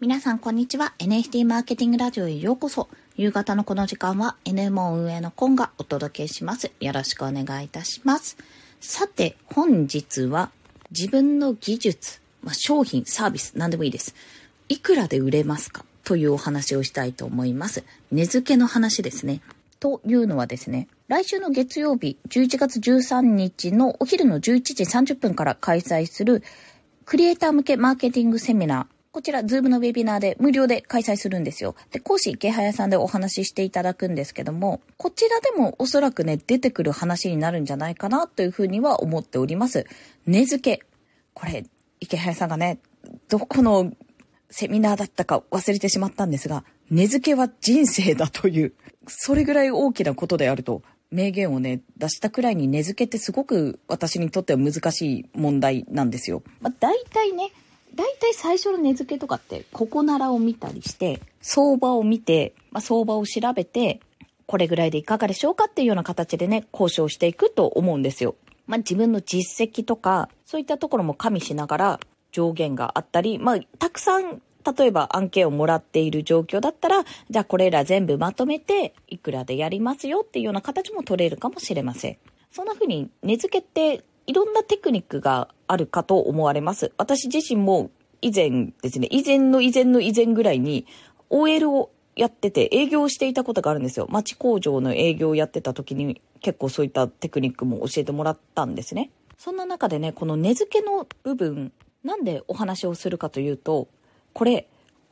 皆さん、こんにちは。NFT マーケティングラジオへようこそ。夕方のこの時間は NMO 運営のコンがお届けします。よろしくお願いいたします。さて、本日は自分の技術、まあ、商品、サービス、何でもいいです。いくらで売れますか？というお話をしたいと思います。値付けの話ですね。というのはですね、来週の月曜日、11月13日のお昼の11時30分から開催するクリエイター向けマーケティングセミナー。こちら、ズームのウェビナーで無料で開催するんですよ。で、講師イケハヤさんでお話ししていただくんですけども、こちらでもおそらくね、出てくる話になるんじゃないかなというふうには思っております。値付け。これ、イケハヤさんがね、どこのセミナーだったか忘れてしまったんですが、値付けは人生だという、それぐらい大きなことであると、名言をね、出したくらいに値付けってすごく私にとっては難しい問題なんですよ。まあ、大体ね、大体最初の値付けとかって、ここならを見たりして、相場を見て、まあ、相場を調べて、これぐらいでいかがでしょうかっていうような形でね、交渉していくと思うんですよ。まあ、自分の実績とか、そういったところも加味しながら上限があったり、まあ、たくさん、例えば案件をもらっている状況だったら、じゃあこれら全部まとめて、いくらでやりますよっていうような形も取れるかもしれません。そんな風に値付けっていろんなテクニックがあるかと思われます。私自身も以前ですね、以前の以前の以前ぐらいに OL をやってて営業していたことがあるんですよ。町工場の営業をやってた時に結構そういったテクニックも教えてもらったんですね。そんな中でね、この値付けの部分、なんでお話をするかというと、これ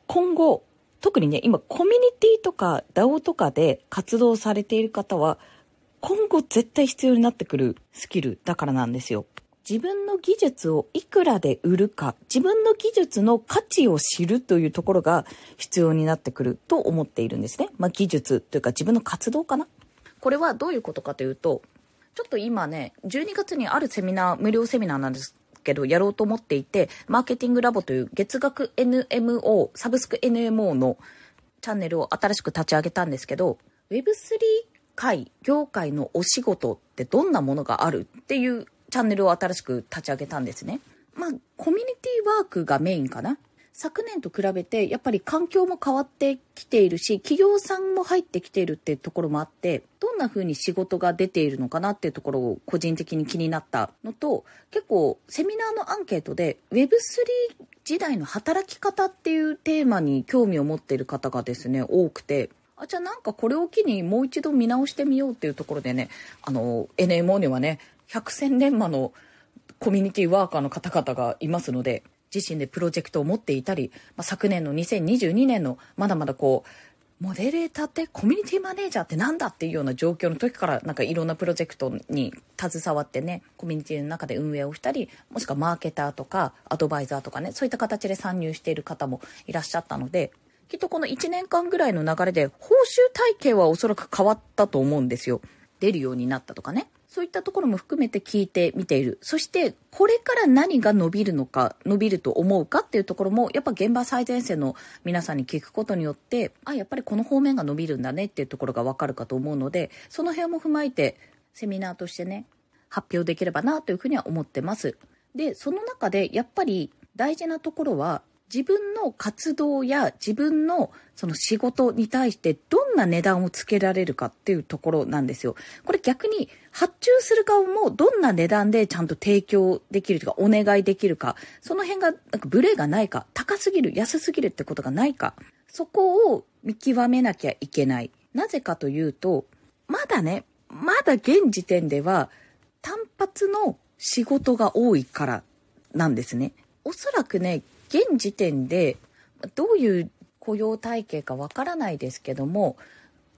今後、特にね、今コミュニティとか DAO とかで活動されている方は、今後絶対必要になってくるスキルだからなんですよ。自分の技術をいくらで売るか、自分の技術の価値を知るというところが必要になってくると思っているんですね。まあ、技術というか自分の活動かな。これはどういうことかというと、ちょっと今ね、12月にあるセミナー、無料セミナーなんですけど、やろうと思っていて、マーケティングラボという月額 NMO、サブスク NMO のチャンネルを新しく立ち上げたんですけど、Web3 界、業界のお仕事ってどんなものがあるっていうチャンネルを新しく立ち上げたんですね。まあ、コミュニティワークがメインかな。昨年と比べて、やっぱり環境も変わってきているし、企業さんも入ってきているっていうところもあって、どんな風に仕事が出ているのかなっていうところを個人的に気になったのと、結構セミナーのアンケートで Web3 時代の働き方っていうテーマに興味を持っている方がですね、多くて、あ、じゃあなんかこれを機にもう一度見直してみようっていうところでね、あの、NMO にはね、百戦錬磨のコミュニティワーカーの方々がいますので、自身でプロジェクトを持っていたり、まあ、昨年の2022年のまだまだこう、モデレーターってコミュニティマネージャーってなんだっていうような状況の時からなんかいろんなプロジェクトに携わってね、コミュニティの中で運営をしたり、もしくはマーケターとかアドバイザーとかね、そういった形で参入している方もいらっしゃったので、きっとこの1年間ぐらいの流れで報酬体系はおそらく変わったと思うんですよ。出るようになったとかね。そういったところも含めて聞いてみている。そして、これから何が伸びるのか、伸びると思うかっていうところも、やっぱ現場最前線の皆さんに聞くことによって、あ、やっぱりこの方面が伸びるんだねっていうところがわかるかと思うので、その辺も踏まえて、セミナーとしてね、発表できればなというふうには思ってます。で、その中でやっぱり大事なところは、自分の活動や自分のその仕事に対してどんな値段をつけられるかっていうところなんですよ。これ逆に発注する側もどんな値段でちゃんと提供できるとかお願いできるか、その辺がなんかブレがないか、高すぎる、安すぎるってことがないか、そこを見極めなきゃいけない。なぜかというと、まだね、まだ現時点では単発の仕事が多いからなんですね。おそらくね、現時点でどういう雇用体系かわからないですけども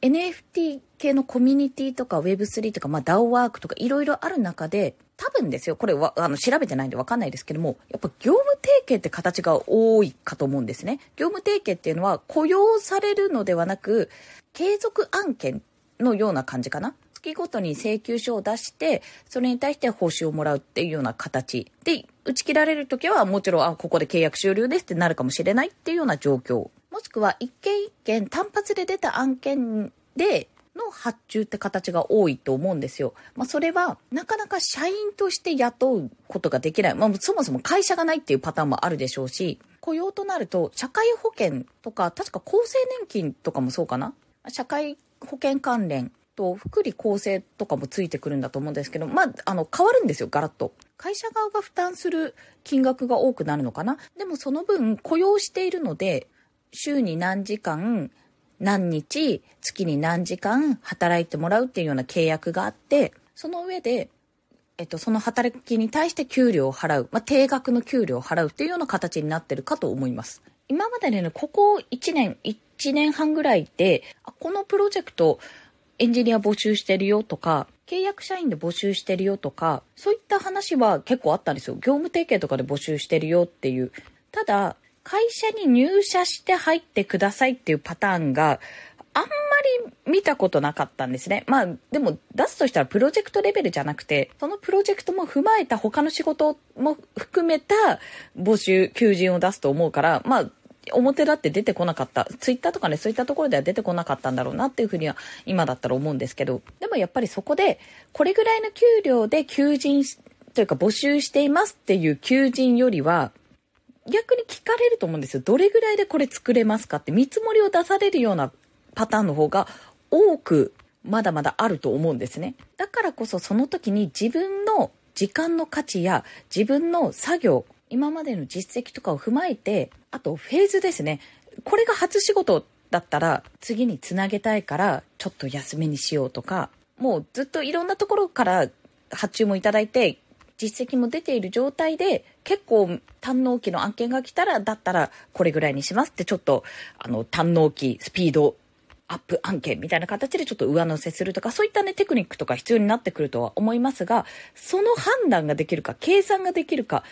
NFT 系のコミュニティとか Web3 とか、まあ、DAO ワークとかいろいろある中で多分ですよこれはあの調べてないんでわかんないですけどもやっぱ業務提携って形が多いかと思うんですね。業務提携っていうのは雇用されるのではなく継続案件のような感じかな。月ごとに請求書を出して、それに対して報酬をもらうっていうような形で、打ち切られるときはもちろん、あ、ここで契約終了ですってなるかもしれないっていうような状況。もしくは、一件一件単発で出た案件で、の発注って形が多いと思うんですよ。まあ、それは、なかなか社員として雇うことができない。まあ、そもそも会社がないっていうパターンもあるでしょうし、雇用となると、社会保険とか、確か厚生年金とかもそうかな社会保険関連と福利厚生とかもついてくるんだと思うんですけど、まあ、あの、変わるんですよ、ガラッと。会社側が負担する金額が多くなるのかなでもその分雇用しているので、週に何時間、何日、月に何時間働いてもらうっていうような契約があって、その上で、えっと、その働きに対して給料を払う、まあ、定額の給料を払うっていうような形になってるかと思います。今までね、ここ1年、1年半ぐらいで、このプロジェクト、エンジニア募集してるよとか、契約社員で募集してるよとか、そういった話は結構あったんですよ。業務提携とかで募集してるよっていう。ただ、会社に入社して入ってくださいっていうパターンがあんまり見たことなかったんですね。まあ、でも出すとしたらプロジェクトレベルじゃなくて、そのプロジェクトも踏まえた他の仕事も含めた募集、求人を出すと思うから、まあ、表だって出てこなかった。ツイッターとかね、そういったところでは出てこなかったんだろうなっていうふうには今だったら思うんですけど、でもやっぱりそこで、これぐらいの給料で求人というか募集していますっていう求人よりは、逆に聞かれると思うんですよ。どれぐらいでこれ作れますかって見積もりを出されるようなパターンの方が多くまだまだあると思うんですね。だからこそその時に自分の時間の価値や自分の作業、今までの実績とかを踏まえて、あとフェーズですね。これが初仕事だったら次につなげたいからちょっと休みにしようとか、もうずっといろんなところから発注もいただいて、実績も出ている状態で結構堪能期の案件が来たらだったらこれぐらいにしますってちょっとあの堪能期スピードアップ案件みたいな形でちょっと上乗せするとか、そういったね、テクニックとか必要になってくるとは思いますが、その判断ができるか、計算ができるか、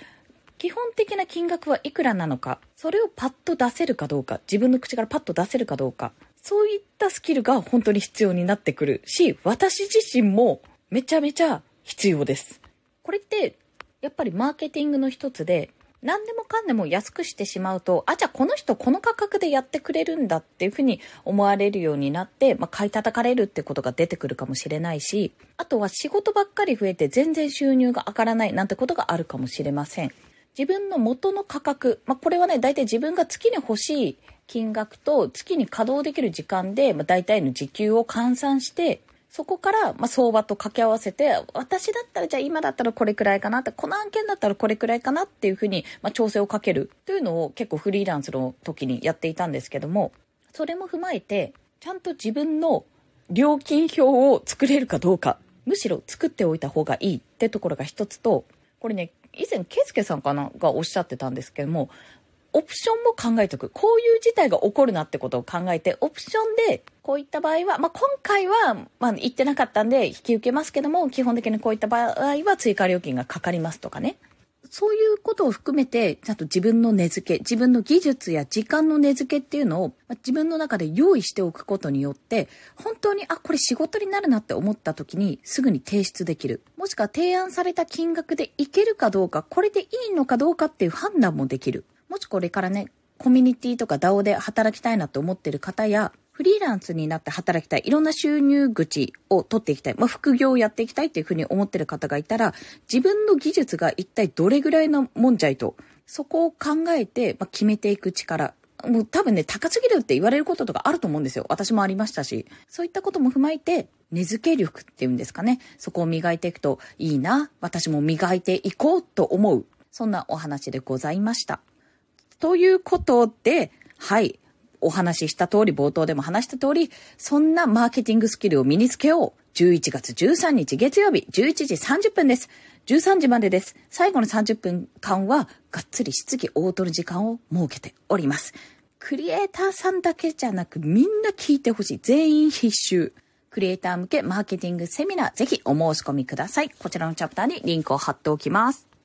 基本的な金額はいくらなのか、それをパッと出せるかどうか、自分の口からパッと出せるかどうか、そういったスキルが本当に必要になってくるし、私自身もめちゃめちゃ必要です。これって、やっぱりマーケティングの一つで、何でもかんでも安くしてしまうと、あ、じゃあこの人この価格でやってくれるんだっていうふうに思われるようになって、まあ、買い叩かれるってことが出てくるかもしれないし、あとは仕事ばっかり増えて全然収入が上がらないなんてことがあるかもしれません。自分の元の価格、まあ、これはね、大体自分が月に欲しい金額と月に稼働できる時間で、まあ、大体の時給を換算して、そこから、まあ、相場と掛け合わせて、私だったら、じゃあ今だったらこれくらいかなって、この案件だったらこれくらいかなっていうふうに、まあ、調整をかける。というのを結構フリーランスの時にやっていたんですけども、それも踏まえて、ちゃんと自分の料金表を作れるかどうか、むしろ作っておいた方がいいってところが一つと、これね、以前、ケイスケさんかながおっしゃってたんですけども、オプションも考えておく。こういう事態が起こるなってことを考えて、オプションで、こういった場合は、まあ、今回は、まあ、言ってなかったんで、引き受けますけども、基本的にこういった場合は追加料金がかかりますとかね。そういうことを含めて、ちゃんと自分の根付け、自分の技術や時間の根付けっていうのを、自分の中で用意しておくことによって、本当に、あ、これ仕事になるなって思った時に、すぐに提出できる。もしくは提案された金額でいけるかどうか、これでいいのかどうかっていう判断もできる。もしこれからね、コミュニティとか DAO で働きたいなと思ってる方や、フリーランスになって働きたい、いろんな収入口を取っていきたい、まあ、副業をやっていきたいっていうふうに思ってる方がいたら、自分の技術が一体どれぐらいのもんじゃいと、そこを考えて、まあ、決めていく力。もう多分ね、高すぎるって言われることとかあると思うんですよ。私もありましたし。そういったことも踏まえて、根付け力っていうんですかね。そこを磨いていくといいな。私も磨いていこうと思う。そんなお話でございました。ということで、はい。お話しした通り、冒頭でも話した通り、そんなマーケティングスキルを身につけよう。11月13日月曜日11時30分です。13時までです。最後の30分間は、がっつり質疑応答の時間を設けております。クリエイターさんだけじゃなく、みんな聞いてほしい。全員必修。クリエイター向けマーケティングセミナー、ぜひお申し込みください。こちらのチャプターにリンクを貼っておきます。